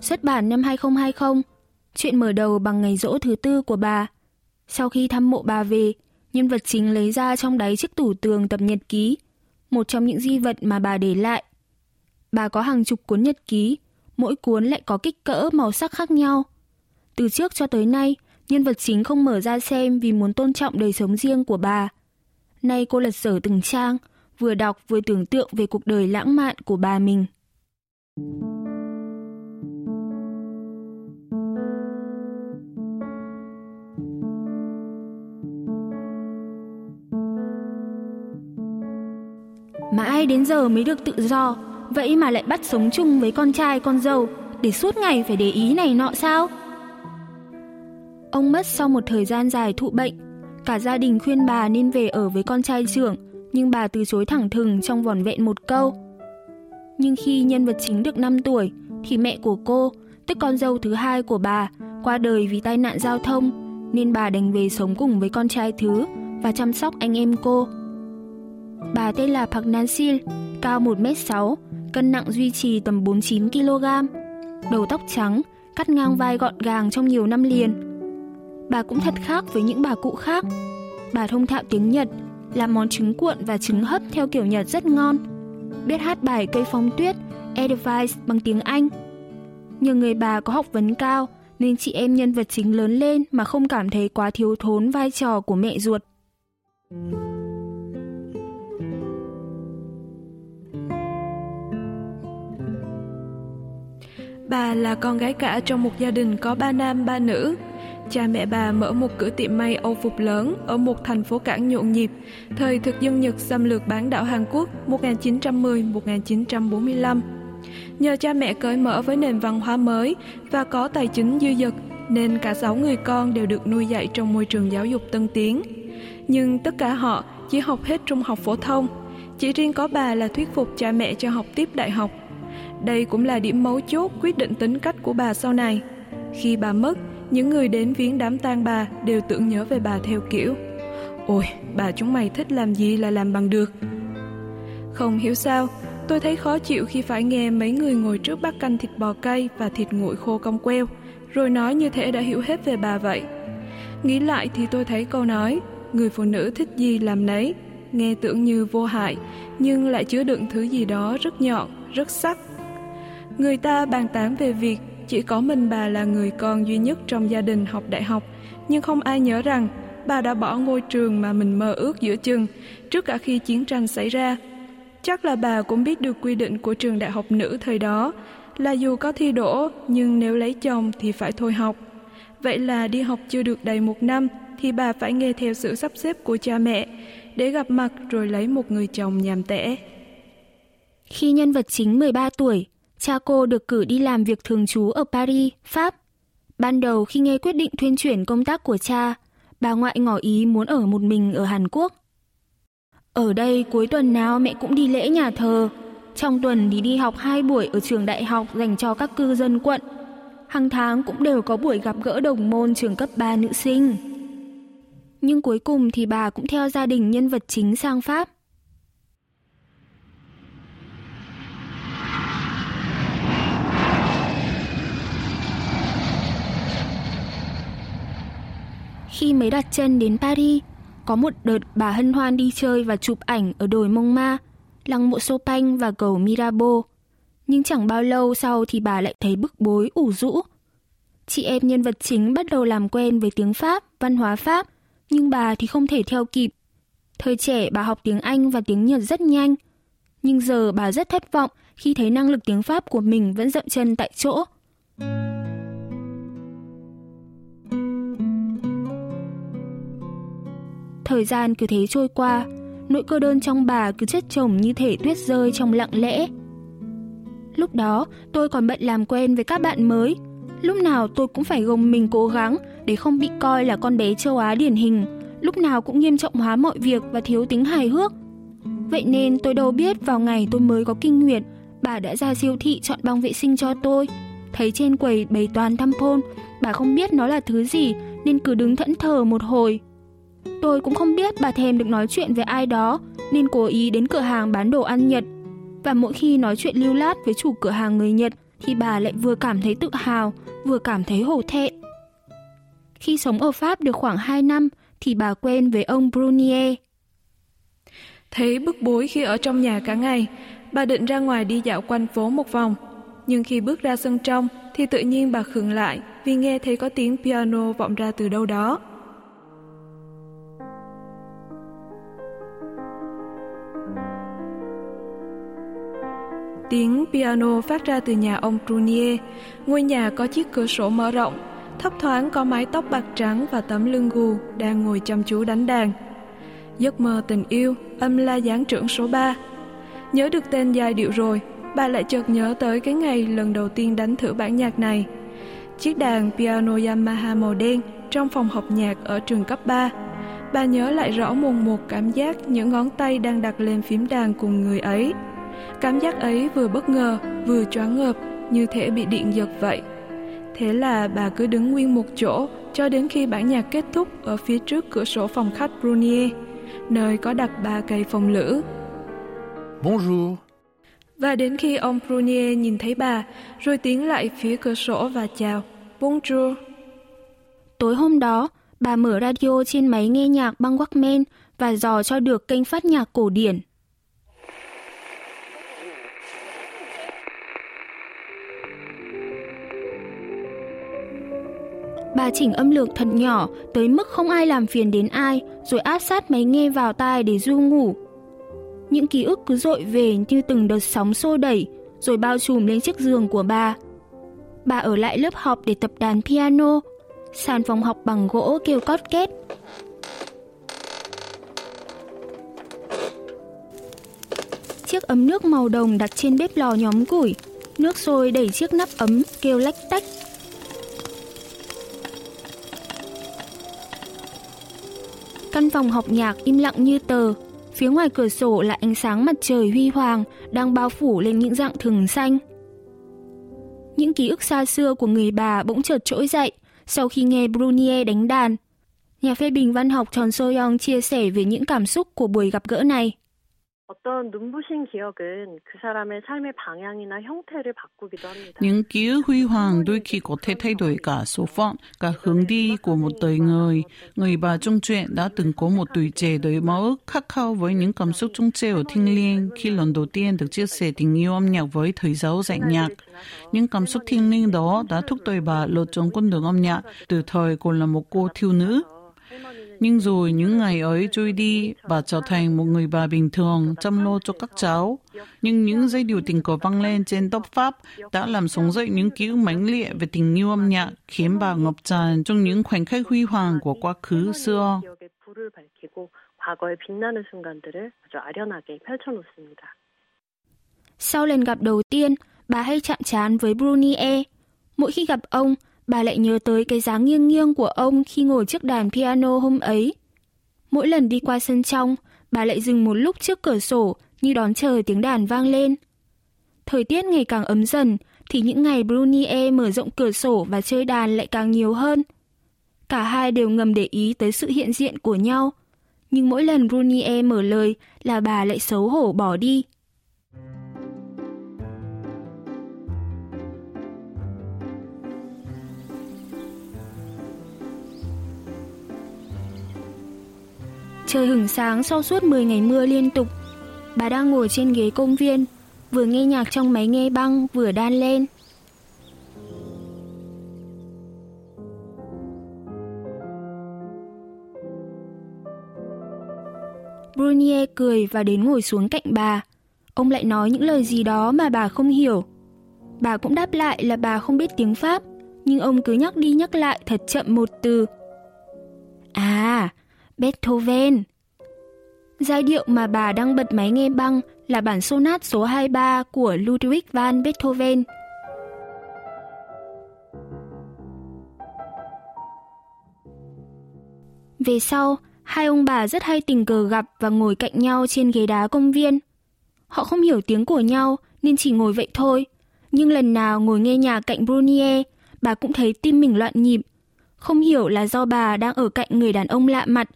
xuất bản năm 2020. Chuyện mở đầu bằng ngày rỗ thứ tư của bà. Sau khi thăm mộ bà về, nhân vật chính lấy ra trong đáy chiếc tủ tường tập nhật ký, một trong những di vật mà bà để lại. Bà có hàng chục cuốn nhật ký, mỗi cuốn lại có kích cỡ màu sắc khác nhau. Từ trước cho tới nay, nhân vật chính không mở ra xem vì muốn tôn trọng đời sống riêng của bà. Nay cô lật sở từng trang, vừa đọc vừa tưởng tượng về cuộc đời lãng mạn của bà mình. Mãi đến giờ mới được tự do, vậy mà lại bắt sống chung với con trai con dâu để suốt ngày phải để ý này nọ sao? Ông mất sau một thời gian dài thụ bệnh, cả gia đình khuyên bà nên về ở với con trai trưởng, nhưng bà từ chối thẳng thừng trong vòn vẹn một câu. Nhưng khi nhân vật chính được 5 tuổi, thì mẹ của cô, tức con dâu thứ hai của bà, qua đời vì tai nạn giao thông, nên bà đành về sống cùng với con trai thứ và chăm sóc anh em cô. Bà tên là Park Nan Sil, cao 1m6, cân nặng duy trì tầm 49kg, đầu tóc trắng, cắt ngang vai gọn gàng trong nhiều năm liền. Bà cũng thật khác với những bà cụ khác. Bà thông thạo tiếng Nhật, làm món trứng cuộn và trứng hấp theo kiểu Nhật rất ngon. Biết hát bài cây phong tuyết, Edelweiss bằng tiếng Anh. Nhờ người bà có học vấn cao, nên chị em nhân vật chính lớn lên mà không cảm thấy quá thiếu thốn vai trò của mẹ ruột. Bà là con gái cả trong một gia đình có ba nam ba nữ. Cha mẹ bà mở một cửa tiệm may Âu phục lớn ở một thành phố cảng nhộn nhịp, thời thực dân Nhật xâm lược bán đảo Hàn Quốc 1910-1945. Nhờ cha mẹ cởi mở với nền văn hóa mới và có tài chính dư dật, nên cả sáu người con đều được nuôi dạy trong môi trường giáo dục tân tiến. Nhưng tất cả họ chỉ học hết trung học phổ thông, chỉ riêng có bà là thuyết phục cha mẹ cho học tiếp đại học. Đây cũng là điểm mấu chốt quyết định tính cách của bà sau này. Khi bà mất, những người đến viếng đám tang bà đều tưởng nhớ về bà theo kiểu Ôi, bà chúng mày thích làm gì là làm bằng được. Không hiểu sao, tôi thấy khó chịu khi phải nghe mấy người ngồi trước bát canh thịt bò cay và thịt nguội khô cong queo, rồi nói như thể đã hiểu hết về bà vậy. Nghĩ lại thì tôi thấy câu nói, người phụ nữ thích gì làm nấy, nghe tưởng như vô hại, nhưng lại chứa đựng thứ gì đó rất nhọn, rất sắc. Người ta bàn tán về việc chỉ có mình bà là người con duy nhất trong gia đình học đại học, nhưng không ai nhớ rằng bà đã bỏ ngôi trường mà mình mơ ước giữa chừng trước cả khi chiến tranh xảy ra. Chắc là bà cũng biết được quy định của trường đại học nữ thời đó là dù có thi đỗ nhưng nếu lấy chồng thì phải thôi học. Vậy là đi học chưa được đầy một năm thì bà phải nghe theo sự sắp xếp của cha mẹ để gặp mặt rồi lấy một người chồng nhàm tẻ. Khi nhân vật chính 13 tuổi, cha cô được cử đi làm việc thường trú ở Paris, Pháp. Ban đầu khi nghe quyết định thuyên chuyển công tác của cha, bà ngoại ngỏ ý muốn ở một mình ở Hàn Quốc. Ở đây cuối tuần nào mẹ cũng đi lễ nhà thờ, trong tuần thì đi học hai buổi ở trường đại học dành cho các cư dân quận. Hàng tháng cũng đều có buổi gặp gỡ đồng môn trường cấp 3 nữ sinh. Nhưng cuối cùng thì bà cũng theo gia đình nhân vật chính sang Pháp. Khi mới đặt chân đến Paris, có một đợt bà hân hoan đi chơi và chụp ảnh ở đồi Mông Ma, lăng mộ Chopin và cầu Mirabeau. Nhưng chẳng bao lâu sau thì bà lại thấy bức bối ủ rũ. Chị em nhân vật chính bắt đầu làm quen với tiếng Pháp, văn hóa Pháp, nhưng bà thì không thể theo kịp. Thời trẻ bà học tiếng Anh và tiếng Nhật rất nhanh, nhưng giờ bà rất thất vọng khi thấy năng lực tiếng Pháp của mình vẫn dậm chân tại chỗ. Thời gian cứ thế trôi qua, nỗi cô đơn trong bà cứ chất chồng như thể tuyết rơi trong lặng lẽ. Lúc đó, tôi còn bận làm quen với các bạn mới, Lúc nào tôi cũng phải gồng mình cố gắng để không bị coi là con bé châu Á điển hình, lúc nào cũng nghiêm trọng hóa mọi việc và thiếu tính hài hước. Vậy nên tôi đâu biết vào ngày tôi mới có kinh nguyệt, bà đã ra siêu thị chọn băng vệ sinh cho tôi. Thấy trên quầy bày toàn tampon, bà không biết nó là thứ gì nên cứ đứng thẫn thờ một hồi. Tôi cũng không biết bà thèm được nói chuyện với ai đó nên cố ý đến cửa hàng bán đồ ăn Nhật. Và mỗi khi nói chuyện lưu lát với chủ cửa hàng người Nhật thì bà lại vừa cảm thấy tự hào, vừa cảm thấy hổ thẹn. Khi sống ở Pháp được khoảng 2 năm thì bà quen với ông Brunier. Thấy bức bối khi ở trong nhà cả ngày, bà định ra ngoài đi dạo quanh phố một vòng. Nhưng khi bước ra sân trong thì tự nhiên bà khựng lại vì nghe thấy có tiếng piano vọng ra từ đâu đó. Tiếng piano phát ra từ nhà ông Prunier. Ngôi nhà có chiếc cửa sổ mở rộng, thấp thoáng có mái tóc bạc trắng và tấm lưng gù đang ngồi chăm chú đánh đàn. Giấc mơ tình yêu, âm la giáng trưởng số 3. Nhớ được tên giai điệu rồi, bà lại chợt nhớ tới cái ngày lần đầu tiên đánh thử bản nhạc này. Chiếc đàn piano Yamaha màu đen trong phòng học nhạc ở trường cấp 3. Bà nhớ lại rõ mồn một cảm giác những ngón tay đang đặt lên phím đàn cùng người ấy. Cảm giác ấy vừa bất ngờ, vừa choáng ngợp, như thể bị điện giật vậy. Thế là bà cứ đứng nguyên một chỗ cho đến khi bản nhạc kết thúc ở phía trước cửa sổ phòng khách Brunier, nơi có đặt ba cây phòng lửa. Bonjour. Và đến khi ông Brunier nhìn thấy bà, rồi tiến lại phía cửa sổ và chào. Bonjour. Tối hôm đó, bà mở radio trên máy nghe nhạc băng Walkman và dò cho được kênh phát nhạc cổ điển. Bà chỉnh âm lượng thật nhỏ tới mức không ai làm phiền đến ai, rồi áp sát máy nghe vào tai để du ngủ. Những ký ức cứ dội về như từng đợt sóng xô đẩy, rồi bao trùm lên chiếc giường của bà. Bà ở lại lớp học để tập đàn piano, sàn phòng học bằng gỗ kêu cót két. Chiếc ấm nước màu đồng đặt trên bếp lò nhóm củi, nước sôi đẩy chiếc nắp ấm kêu lách tách Căn phòng học nhạc im lặng như tờ, phía ngoài cửa sổ là ánh sáng mặt trời huy hoàng đang bao phủ lên những dạng thừng xanh. Những ký ức xa xưa của người bà bỗng chợt trỗi dậy sau khi nghe Brunier đánh đàn. Nhà phê bình văn học Tròn Soyong chia sẻ về những cảm xúc của buổi gặp gỡ này. 어떤 눈부신 기억은 그 사람의 삶의 방향이나 형태를 바꾸기도 합니다. Những ký ức huy hoàng đôi khi có thể thay đổi cả số phận, cả hướng đi của một đời người. Người bà trong chuyện đã từng có một tuổi trẻ đầy mơ ước khát khao với những cảm xúc trung treo thiêng liêng khi lần đầu tiên được chia sẻ tình yêu âm nhạc với thầy giáo dạy nhạc. Những cảm xúc thiêng liêng đó đã thúc đẩy bà lựa chọn con đường âm nhạc từ thời còn là một cô thiếu nữ. nhưng rồi những ngày ấy trôi đi, bà trở thành một người bà bình thường, chăm lo cho các cháu. Nhưng những giai điệu tình cờ vang lên trên tóc Pháp đã làm sống dậy những ký ức mãnh liệt về tình yêu âm nhạc, khiến bà ngập tràn trong những khoảnh khắc huy hoàng của quá khứ xưa. Sau lần gặp đầu tiên, bà hay chạm trán với Brunier. Mỗi khi gặp ông, bà lại nhớ tới cái dáng nghiêng nghiêng của ông khi ngồi trước đàn piano hôm ấy. Mỗi lần đi qua sân trong, bà lại dừng một lúc trước cửa sổ như đón chờ tiếng đàn vang lên. Thời tiết ngày càng ấm dần, thì những ngày Brunier mở rộng cửa sổ và chơi đàn lại càng nhiều hơn. Cả hai đều ngầm để ý tới sự hiện diện của nhau. Nhưng mỗi lần Brunier mở lời là bà lại xấu hổ bỏ đi. Trời hửng sáng sau suốt 10 ngày mưa liên tục. Bà đang ngồi trên ghế công viên, vừa nghe nhạc trong máy nghe băng vừa đan lên. Brunier cười và đến ngồi xuống cạnh bà. Ông lại nói những lời gì đó mà bà không hiểu. Bà cũng đáp lại là bà không biết tiếng Pháp, nhưng ông cứ nhắc đi nhắc lại thật chậm một từ. À, Beethoven. Giai điệu mà bà đang bật máy nghe băng là bản sonat số 23 của Ludwig van Beethoven. Về sau, hai ông bà rất hay tình cờ gặp và ngồi cạnh nhau trên ghế đá công viên. Họ không hiểu tiếng của nhau nên chỉ ngồi vậy thôi. Nhưng lần nào ngồi nghe nhà cạnh Brunier, bà cũng thấy tim mình loạn nhịp. Không hiểu là do bà đang ở cạnh người đàn ông lạ mặt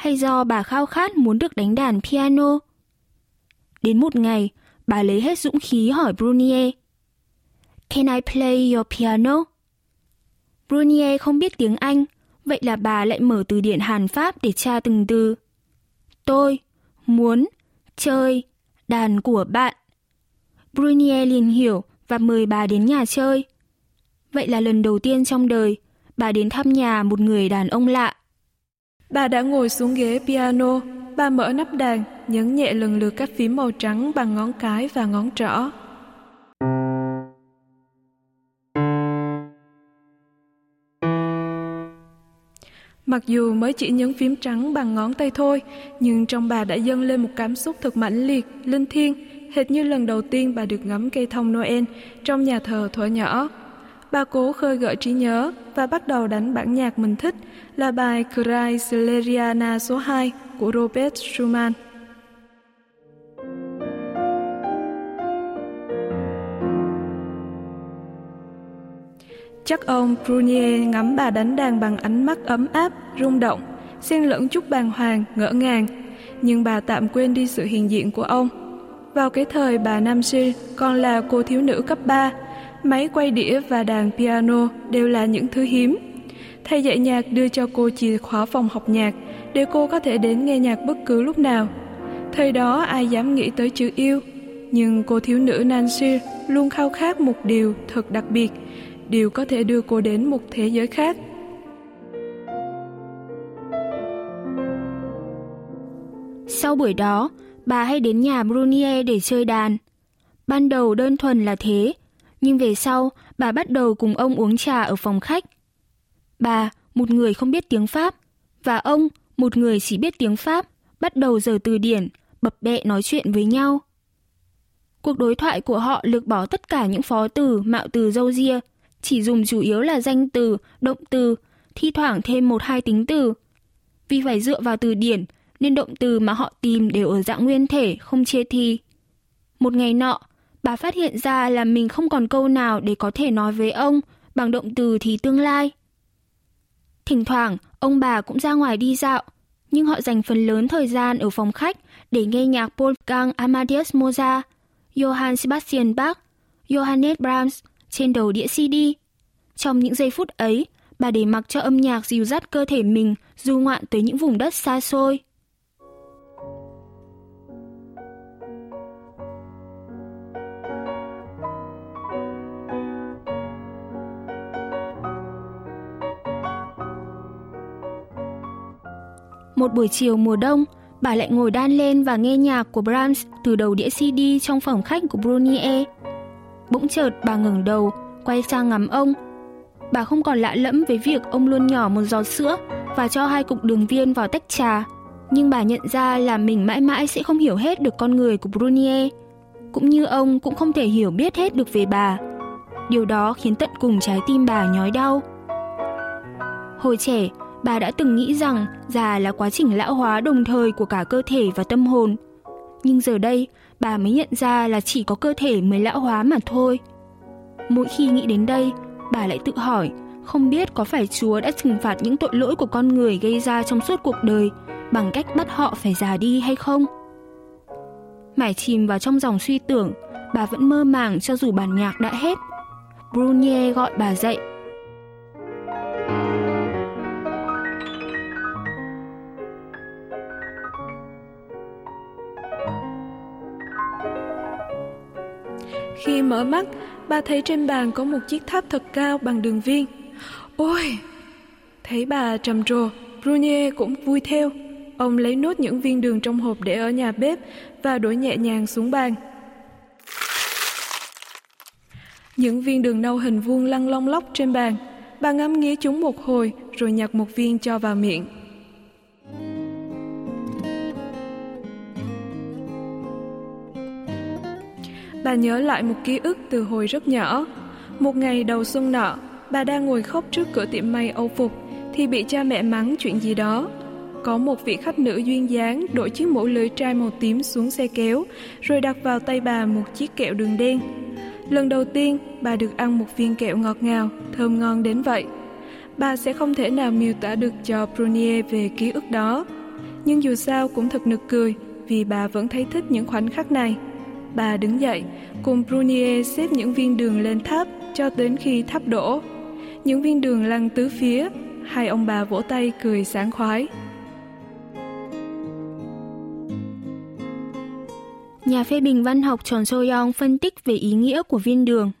hay do bà khao khát muốn được đánh đàn piano. Đến một ngày, bà lấy hết dũng khí hỏi Brunier. Can I play your piano? Brunier không biết tiếng Anh, vậy là bà lại mở từ điển Hàn Pháp để tra từng từ. Tôi muốn chơi đàn của bạn. Brunier liền hiểu và mời bà đến nhà chơi. Vậy là lần đầu tiên trong đời, bà đến thăm nhà một người đàn ông lạ. Bà đã ngồi xuống ghế piano, bà mở nắp đàn, nhấn nhẹ lần lượt các phím màu trắng bằng ngón cái và ngón trỏ. Mặc dù mới chỉ nhấn phím trắng bằng ngón tay thôi, nhưng trong bà đã dâng lên một cảm xúc thật mãnh liệt, linh thiêng, hệt như lần đầu tiên bà được ngắm cây thông Noel trong nhà thờ thuở nhỏ. Bà cố khơi gợi trí nhớ và bắt đầu đánh bản nhạc mình thích là bài Kreisleriana số 2 của Robert Schumann. Chắc ông Prunier ngắm bà đánh đàn bằng ánh mắt ấm áp, rung động, xen lẫn chút bàng hoàng, ngỡ ngàng. Nhưng bà tạm quên đi sự hiện diện của ông. Vào cái thời bà Nam Sư còn là cô thiếu nữ cấp 3, máy quay đĩa và đàn piano đều là những thứ hiếm. Thầy dạy nhạc đưa cho cô chìa khóa phòng học nhạc để cô có thể đến nghe nhạc bất cứ lúc nào. Thời đó ai dám nghĩ tới chữ yêu, nhưng cô thiếu nữ Nancy luôn khao khát một điều thật đặc biệt – điều có thể đưa cô đến một thế giới khác. Sau buổi đó, bà hay đến nhà Brunier để chơi đàn. Ban đầu đơn thuần là thế, nhưng về sau bà bắt đầu cùng ông uống trà ở phòng khách. Bà, một người không biết tiếng Pháp, và ông, một người chỉ biết tiếng Pháp, bắt đầu giờ từ điển, bập bẹ nói chuyện với nhau. Cuộc đối thoại của họ lược bỏ tất cả những phó từ, mạo từ dâu ria, chỉ dùng chủ yếu là danh từ, động từ, thi thoảng thêm một hai tính từ. Vì phải dựa vào từ điển, nên động từ mà họ tìm đều ở dạng nguyên thể, không chia thi. Một ngày nọ, bà phát hiện ra là mình không còn câu nào để có thể nói với ông bằng động từ thì tương lai. Thỉnh thoảng, ông bà cũng ra ngoài đi dạo, nhưng họ dành phần lớn thời gian ở phòng khách để nghe nhạc Wolfgang Amadeus Mozart, Johann Sebastian Bach, Johannes Brahms trên đầu đĩa CD. Trong những giây phút ấy, bà để mặc cho âm nhạc dìu dắt cơ thể mình du ngoạn tới những vùng đất xa xôi. Một buổi chiều mùa đông, bà lại ngồi đan lên và nghe nhạc của Brahms từ đầu đĩa CD trong phòng khách của Brunier. Bỗng chợt bà ngẩng đầu, quay sang ngắm ông. Bà không còn lạ lẫm với việc ông luôn nhỏ một giọt sữa và cho hai cục đường viên vào tách trà. Nhưng bà nhận ra là mình mãi mãi sẽ không hiểu hết được con người của Brunier. Cũng như ông cũng không thể hiểu biết hết được về bà. Điều đó khiến tận cùng trái tim bà nhói đau. Hồi trẻ, bà đã từng nghĩ rằng già là quá trình lão hóa đồng thời của cả cơ thể và tâm hồn. Nhưng giờ đây, bà mới nhận ra là chỉ có cơ thể mới lão hóa mà thôi. Mỗi khi nghĩ đến đây, bà lại tự hỏi, không biết có phải Chúa đã trừng phạt những tội lỗi của con người gây ra trong suốt cuộc đời bằng cách bắt họ phải già đi hay không? Mải chìm vào trong dòng suy tưởng, bà vẫn mơ màng cho dù bản nhạc đã hết. Brunier gọi bà dậy Khi mở mắt, bà thấy trên bàn có một chiếc tháp thật cao bằng đường viên. Ôi! Thấy bà trầm trồ, Brunier cũng vui theo. Ông lấy nốt những viên đường trong hộp để ở nhà bếp và đổ nhẹ nhàng xuống bàn. Những viên đường nâu hình vuông lăn long lóc trên bàn. Bà ngắm nghía chúng một hồi rồi nhặt một viên cho vào miệng. Bà nhớ lại một ký ức từ hồi rất nhỏ. Một ngày đầu xuân nọ, bà đang ngồi khóc trước cửa tiệm may Âu phục thì bị cha mẹ mắng chuyện gì đó. có một vị khách nữ duyên dáng đội chiếc mũ lưới trai màu tím xuống xe kéo, rồi đặt vào tay bà một chiếc kẹo đường đen. Lần đầu tiên, bà được ăn một viên kẹo ngọt ngào, thơm ngon đến vậy. Bà sẽ không thể nào miêu tả được cho Brunier về ký ức đó. Nhưng dù sao cũng thật nực cười, vì bà vẫn thấy thích những khoảnh khắc này Bà đứng dậy, cùng Brunier xếp những viên đường lên tháp cho đến khi tháp đổ. Những viên đường lăn tứ phía, hai ông bà vỗ tay cười sáng khoái. Nhà phê bình văn học Tròn Soyoung phân tích về ý nghĩa của viên đường.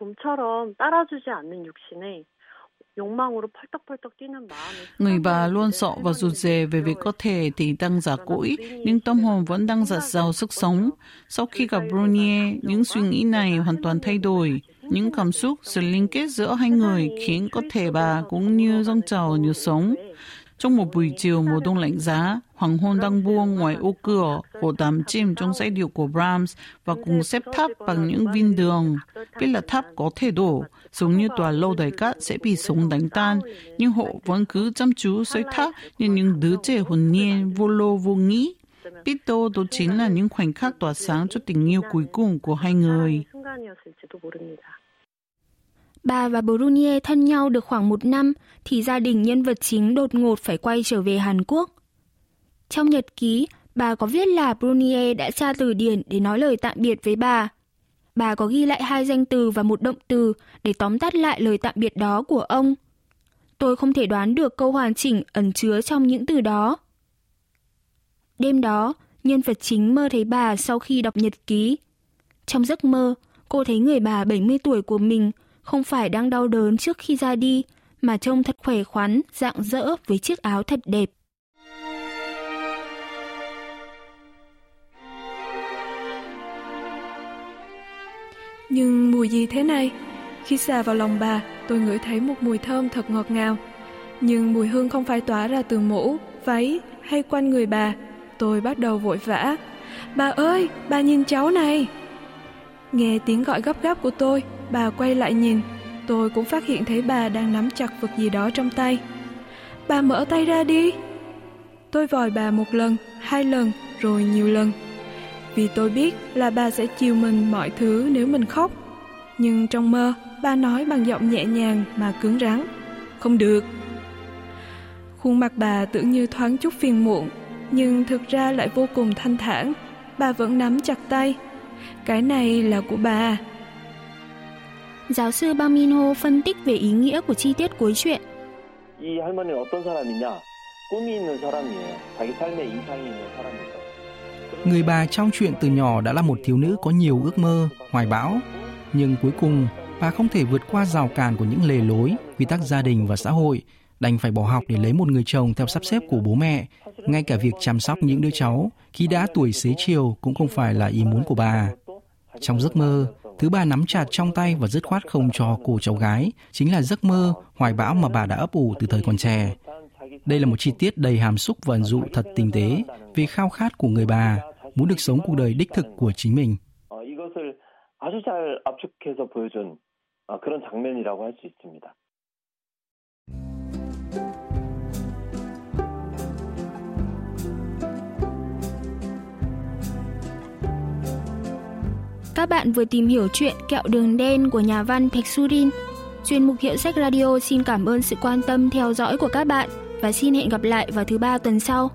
좀처럼 따라주지 않는 육신에 Người bà luôn sợ và rụt rè về việc có thể thì đang giả cỗi, nhưng tâm hồn vẫn đang giặt giàu sức sống. Sau khi gặp Brunier, những suy nghĩ này hoàn toàn thay đổi. Những cảm xúc, sự liên kết giữa hai người khiến có thể bà cũng như dâng trào như sống. Trong một buổi chiều mùa đông lạnh giá, hoàng hôn đang buông ngoài ô cửa, của đám chim trong giai điệu của Brahms và cùng xếp tháp bằng những viên đường. Biết là tháp có thể đổ, giống như tòa lâu đài cát sẽ bị súng đánh tan, nhưng họ vẫn cứ chăm chú xoay tháp như những đứa trẻ hồn nhiên, vô lô vô nghĩ. Biết đâu đó chính là những khoảnh khắc tỏa sáng cho tình yêu cuối cùng của hai người. Bà và Brunier thân nhau được khoảng một năm thì gia đình nhân vật chính đột ngột phải quay trở về Hàn Quốc. Trong nhật ký, bà có viết là Brunier đã tra từ điển để nói lời tạm biệt với bà. Bà có ghi lại hai danh từ và một động từ để tóm tắt lại lời tạm biệt đó của ông. Tôi không thể đoán được câu hoàn chỉnh ẩn chứa trong những từ đó. Đêm đó, nhân vật chính mơ thấy bà sau khi đọc nhật ký. Trong giấc mơ, cô thấy người bà 70 tuổi của mình không phải đang đau đớn trước khi ra đi, mà trông thật khỏe khoắn, dạng dỡ với chiếc áo thật đẹp. Nhưng mùi gì thế này? Khi xà vào lòng bà, tôi ngửi thấy một mùi thơm thật ngọt ngào. Nhưng mùi hương không phải tỏa ra từ mũ, váy hay quanh người bà. Tôi bắt đầu vội vã. Bà ơi, bà nhìn cháu này. Nghe tiếng gọi gấp gáp của tôi, bà quay lại nhìn. Tôi cũng phát hiện thấy bà đang nắm chặt vật gì đó trong tay. Bà mở tay ra đi. Tôi vòi bà một lần, hai lần, rồi nhiều lần. Vì tôi biết là bà sẽ chiều mình mọi thứ nếu mình khóc. Nhưng trong mơ, bà nói bằng giọng nhẹ nhàng mà cứng rắn. Không được. Khuôn mặt bà tưởng như thoáng chút phiền muộn, nhưng thực ra lại vô cùng thanh thản. Bà vẫn nắm chặt tay, cái này là của bà giáo sư Bang Minho phân tích về ý nghĩa của chi tiết cuối chuyện. Người bà trong chuyện từ nhỏ đã là một thiếu nữ có nhiều ước mơ, hoài bão, nhưng cuối cùng bà không thể vượt qua rào cản của những lề lối, quy tắc gia đình và xã hội, đành phải bỏ học để lấy một người chồng theo sắp xếp của bố mẹ. Ngay cả việc chăm sóc những đứa cháu khi đã tuổi xế chiều cũng không phải là ý muốn của bà. Trong giấc mơ, thứ bà nắm chặt trong tay và dứt khoát không cho cô cháu gái chính là giấc mơ hoài bão mà bà đã ấp ủ từ thời còn trẻ. Đây là một chi tiết đầy hàm xúc và ẩn dụ thật tinh tế về khao khát của người bà muốn được sống cuộc đời đích thực của chính mình. 이것을 아주 잘 압축해서 보여준 그런 장면이라고 할 수 있습니다. Các bạn vừa tìm hiểu chuyện Kẹo đường đen của nhà văn Thạch Surin. Chuyên mục Hiệu sách Radio xin cảm ơn sự quan tâm theo dõi của các bạn và xin hẹn gặp lại vào thứ ba tuần sau.